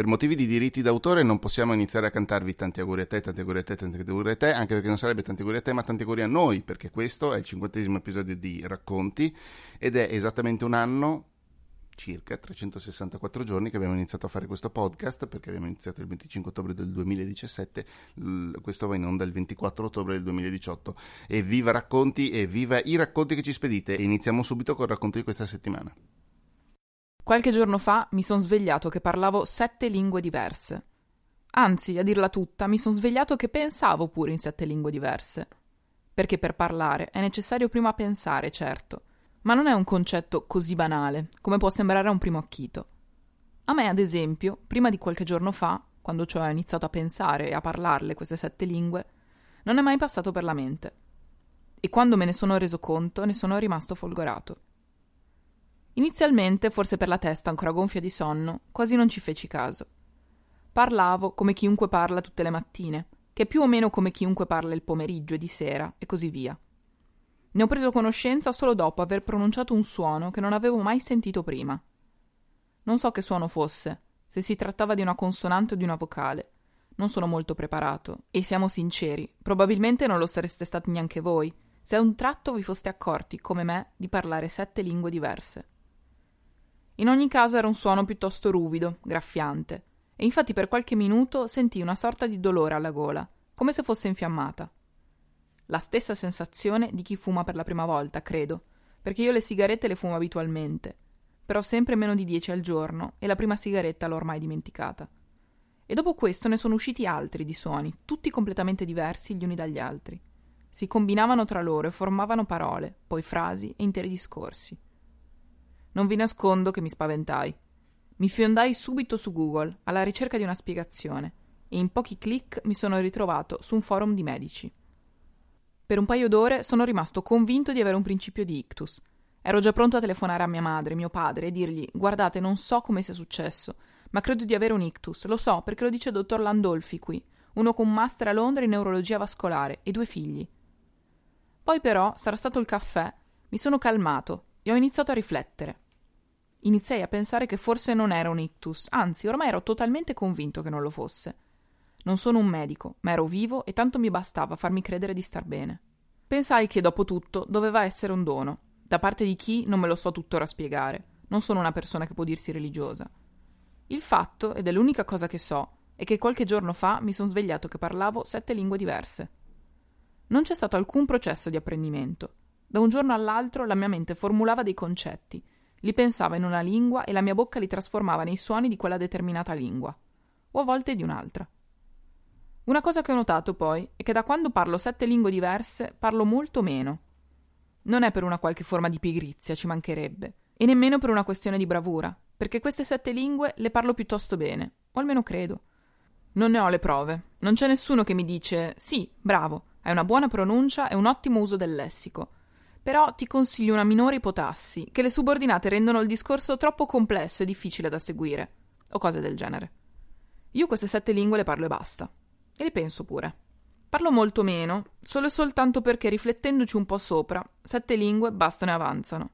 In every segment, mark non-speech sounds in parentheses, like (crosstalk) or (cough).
Per motivi di diritti d'autore non possiamo iniziare a cantarvi tanti auguri a te, tanti auguri a te, tanti auguri a te, anche perché non sarebbe tanti auguri a te, ma tanti auguri a noi, perché questo è il cinquantesimo episodio di Racconti ed è esattamente un anno circa 364 giorni che abbiamo iniziato a fare questo podcast perché abbiamo iniziato il 25 ottobre del 2017 questo va in onda il 24 ottobre del 2018 e viva racconti e viva i racconti che ci spedite. E iniziamo subito col racconto di questa settimana Qualche giorno fa mi sono svegliato che parlavo sette lingue diverse. Anzi, a dirla tutta, mi sono svegliato che pensavo pure in sette lingue diverse. Perché per parlare è necessario prima pensare, certo, ma non è un concetto così banale, come può sembrare a un primo acchito. A me, ad esempio, prima di qualche giorno fa, quando cioè ho iniziato a pensare e a parlarle queste sette lingue, non è mai passato per la mente. E quando me ne sono reso conto, ne sono rimasto folgorato. Inizialmente, forse per la testa ancora gonfia di sonno, quasi non ci feci caso. Parlavo come chiunque parla tutte le mattine, che è più o meno come chiunque parla il pomeriggio e di sera, e così via. Ne ho preso conoscenza solo dopo aver pronunciato un suono che non avevo mai sentito prima. Non so che suono fosse, se si trattava di una consonante o di una vocale. Non sono molto preparato, e siamo sinceri, probabilmente non lo sareste stati neanche voi, se a un tratto vi foste accorti, come me, di parlare sette lingue diverse. In ogni caso era un suono piuttosto ruvido, graffiante, e infatti per qualche minuto sentii una sorta di dolore alla gola, come se fosse infiammata. La stessa sensazione di chi fuma per la prima volta, credo, perché io le sigarette le fumo abitualmente, però sempre meno di dieci al giorno e la prima sigaretta l'ho ormai dimenticata. E dopo questo ne sono usciti altri di suoni, tutti completamente diversi gli uni dagli altri. Si combinavano tra loro e formavano parole, poi frasi e interi discorsi. Non vi nascondo che mi spaventai. Mi fiondai subito su Google alla ricerca di una spiegazione e in pochi clic mi sono ritrovato su un forum di medici. Per un paio d'ore sono rimasto convinto di avere un principio di ictus. Ero già pronto a telefonare a mia madre, mio padre, e dirgli: Guardate, non so come sia successo, ma credo di avere un ictus. Lo so perché lo dice il dottor Landolfi qui, uno con master a Londra in neurologia vascolare e due figli. Poi, però, sarà stato il caffè, mi sono calmato e ho iniziato a riflettere. Iniziai a pensare che forse non era un ictus, anzi, ormai ero totalmente convinto che non lo fosse. Non sono un medico, ma ero vivo e tanto mi bastava farmi credere di star bene. Pensai che, dopo tutto, doveva essere un dono. Da parte di chi non me lo so tuttora spiegare. Non sono una persona che può dirsi religiosa. Il fatto, ed è l'unica cosa che so, è che qualche giorno fa mi sono svegliato che parlavo sette lingue diverse. Non c'è stato alcun processo di apprendimento. Da un giorno all'altro la mia mente formulava dei concetti li pensava in una lingua e la mia bocca li trasformava nei suoni di quella determinata lingua, o a volte di un'altra. Una cosa che ho notato poi è che da quando parlo sette lingue diverse parlo molto meno. Non è per una qualche forma di pigrizia, ci mancherebbe, e nemmeno per una questione di bravura, perché queste sette lingue le parlo piuttosto bene, o almeno credo. Non ne ho le prove, non c'è nessuno che mi dice sì, bravo, hai una buona pronuncia e un ottimo uso del lessico, però ti consiglio una minore ipotassi, che le subordinate rendono il discorso troppo complesso e difficile da seguire, o cose del genere. Io queste sette lingue le parlo e basta. E le penso pure. Parlo molto meno, solo e soltanto perché riflettendoci un po' sopra, sette lingue bastano e avanzano.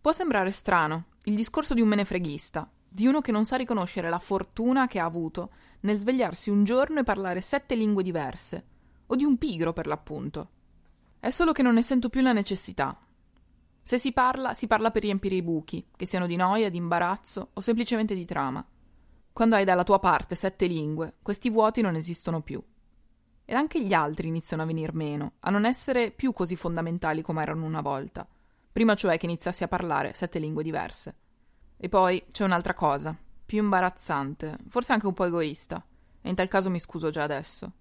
Può sembrare strano, il discorso di un menefreghista, di uno che non sa riconoscere la fortuna che ha avuto nel svegliarsi un giorno e parlare sette lingue diverse, o di un pigro per l'appunto. È solo che non ne sento più la necessità. Se si parla, si parla per riempire i buchi, che siano di noia, di imbarazzo o semplicemente di trama. Quando hai dalla tua parte sette lingue, questi vuoti non esistono più. Ed anche gli altri iniziano a venir meno, a non essere più così fondamentali come erano una volta, prima cioè che iniziassi a parlare sette lingue diverse. E poi c'è un'altra cosa, più imbarazzante, forse anche un po' egoista, e in tal caso mi scuso già adesso.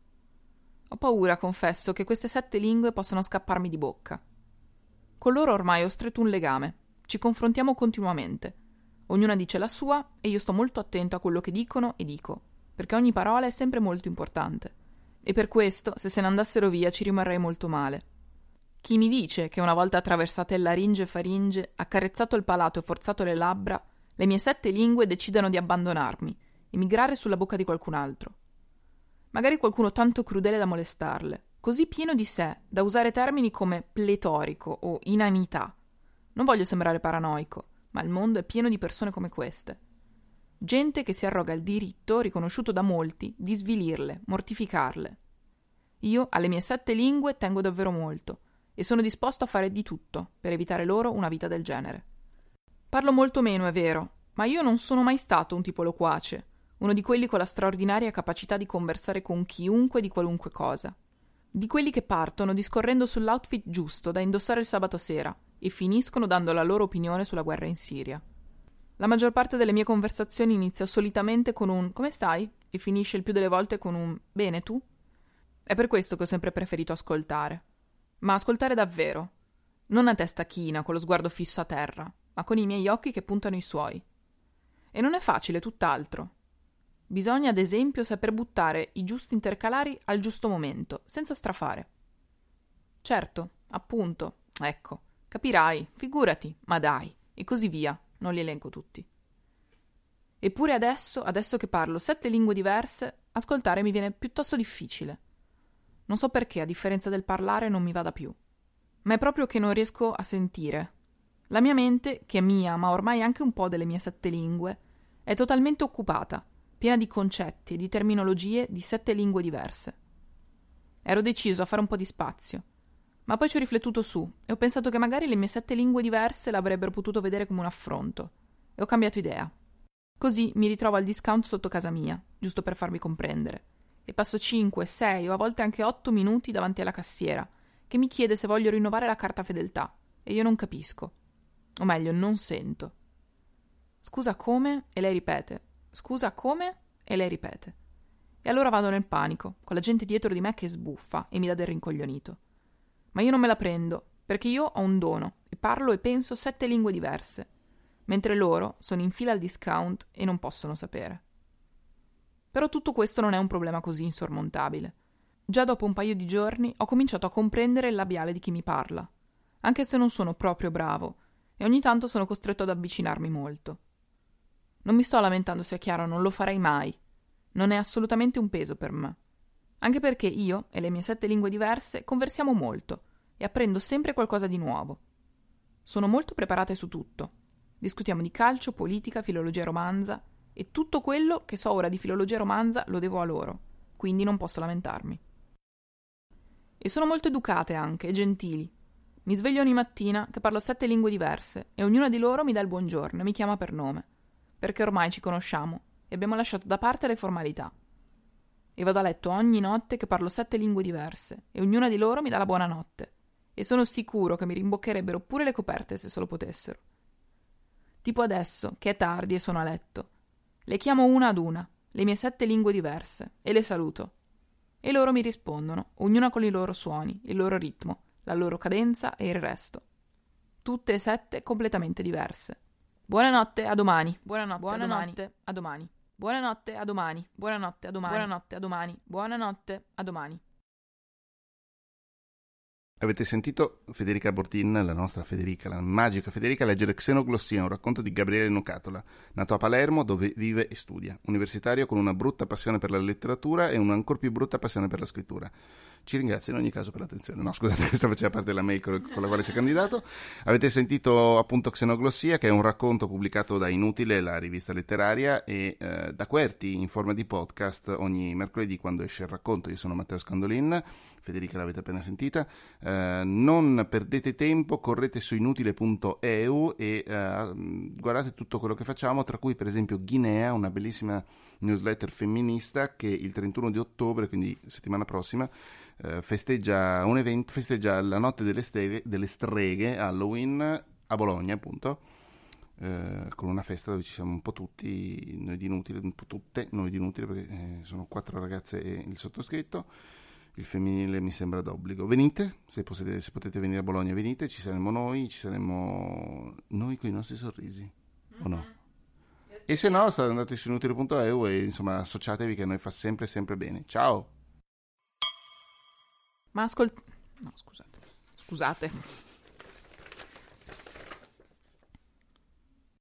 Ho paura, confesso, che queste sette lingue possano scapparmi di bocca. Con loro ormai ho stretto un legame. Ci confrontiamo continuamente. Ognuna dice la sua e io sto molto attento a quello che dicono e dico, perché ogni parola è sempre molto importante. E per questo, se se ne andassero via, ci rimarrei molto male. Chi mi dice che una volta attraversate laringe e faringe, accarezzato il palato e forzato le labbra, le mie sette lingue decidano di abbandonarmi, emigrare sulla bocca di qualcun altro? Magari qualcuno tanto crudele da molestarle, così pieno di sé da usare termini come pletorico o inanità. Non voglio sembrare paranoico, ma il mondo è pieno di persone come queste. Gente che si arroga il diritto, riconosciuto da molti, di svilirle, mortificarle. Io alle mie sette lingue tengo davvero molto e sono disposto a fare di tutto per evitare loro una vita del genere. Parlo molto meno, è vero, ma io non sono mai stato un tipo loquace, uno di quelli con la straordinaria capacità di conversare con chiunque di qualunque cosa. Di quelli che partono discorrendo sull'outfit giusto da indossare il sabato sera e finiscono dando la loro opinione sulla guerra in Siria. La maggior parte delle mie conversazioni inizia solitamente con un come stai? e finisce il più delle volte con un bene tu? È per questo che ho sempre preferito ascoltare. Ma ascoltare davvero. Non a testa china, con lo sguardo fisso a terra, ma con i miei occhi che puntano i suoi. E non è facile, tutt'altro. Bisogna, ad esempio, saper buttare i giusti intercalari al giusto momento, senza strafare. Certo, appunto, ecco, Capirai, figurati, ma dai, e così via, non li elenco tutti. Eppure adesso, adesso che parlo sette lingue diverse, ascoltare mi viene piuttosto difficile. Non so perché, a differenza del parlare, non mi vada più. Ma è proprio che non riesco a sentire. La mia mente, che è mia, ma ormai anche un po' delle mie sette lingue, è totalmente occupata, piena di concetti di terminologie di sette lingue diverse. Ero deciso a fare un po' di spazio ma poi ci ho riflettuto su e ho pensato che magari le mie sette lingue diverse l'avrebbero potuto vedere come un affronto. E ho cambiato idea. Così mi ritrovo al discount sotto casa mia, giusto per farmi comprendere. E passo 5, 6 o a volte anche 8 minuti davanti alla cassiera, che mi chiede se voglio rinnovare la carta fedeltà. E io non capisco. O meglio, non sento. Scusa come? E lei ripete. Scusa come? E lei ripete. E allora vado nel panico, con la gente dietro di me che sbuffa e mi dà del rincoglionito. Ma io non me la prendo, perché io ho un dono e parlo e penso sette lingue diverse, mentre loro sono in fila al discount e non possono sapere. Però tutto questo non è un problema così insormontabile. Già dopo un paio di giorni ho cominciato a comprendere il labiale di chi mi parla, anche se non sono proprio bravo, e ogni tanto sono costretto ad avvicinarmi molto. Non mi sto lamentando, sia chiaro, non lo farei mai. Non è assolutamente un peso per me anche perché io e le mie sette lingue diverse conversiamo molto e apprendo sempre qualcosa di nuovo. Sono molto preparate su tutto. Discutiamo di calcio, politica, filologia romanza e tutto quello che so ora di filologia romanza lo devo a loro, quindi non posso lamentarmi. E sono molto educate anche e gentili. Mi sveglio ogni mattina che parlo sette lingue diverse e ognuna di loro mi dà il buongiorno e mi chiama per nome, perché ormai ci conosciamo e abbiamo lasciato da parte le formalità e vado a letto ogni notte che parlo sette lingue diverse e ognuna di loro mi dà la buonanotte. E sono sicuro che mi rimboccherebbero pure le coperte se solo potessero. Tipo adesso, che è tardi e sono a letto. Le chiamo una ad una, le mie sette lingue diverse, e le saluto. E loro mi rispondono, ognuna con i loro suoni, il loro ritmo, la loro cadenza e il resto. Tutte e sette completamente diverse. Buonanotte, a domani. Buonanotte, Buonanotte a domani. A domani. Buonanotte, a domani. Buonanotte, a domani. Buonanotte, a domani. Buonanotte, a domani. Avete sentito Federica Bortin, la nostra Federica, la magica Federica, leggere Xenoglossia, un racconto di Gabriele Nucatola, nato a Palermo dove vive e studia, universitario con una brutta passione per la letteratura e una ancora più brutta passione per la scrittura. Ci ringrazio in ogni caso per l'attenzione. No, scusate, (laughs) questa faceva parte della mail con, la quale si è candidato. Avete sentito appunto Xenoglossia, che è un racconto pubblicato da Inutile, la rivista letteraria, e eh, da Querti in forma di podcast ogni mercoledì quando esce il racconto. Io sono Matteo Scandolin, Federica l'avete appena sentita. Eh, non perdete tempo, correte su inutile.eu e eh, guardate tutto quello che facciamo, tra cui per esempio Guinea, una bellissima newsletter femminista che il 31 di ottobre, quindi settimana prossima, eh, festeggia un evento, festeggia la notte delle streghe, delle streghe Halloween a Bologna, appunto. Eh, con una festa dove ci siamo un po' tutti, noi di inutile, un po' tutte, noi di inutile perché eh, sono quattro ragazze e il sottoscritto, il femminile mi sembra d'obbligo. Venite, se, potete, se potete venire a Bologna venite, ci saremo noi, ci saremo noi con i nostri sorrisi, mm-hmm. o no? E se no, andate su inutile.eu e insomma associatevi che a noi fa sempre sempre bene. Ciao! Ma ascolt... No, scusate. Scusate.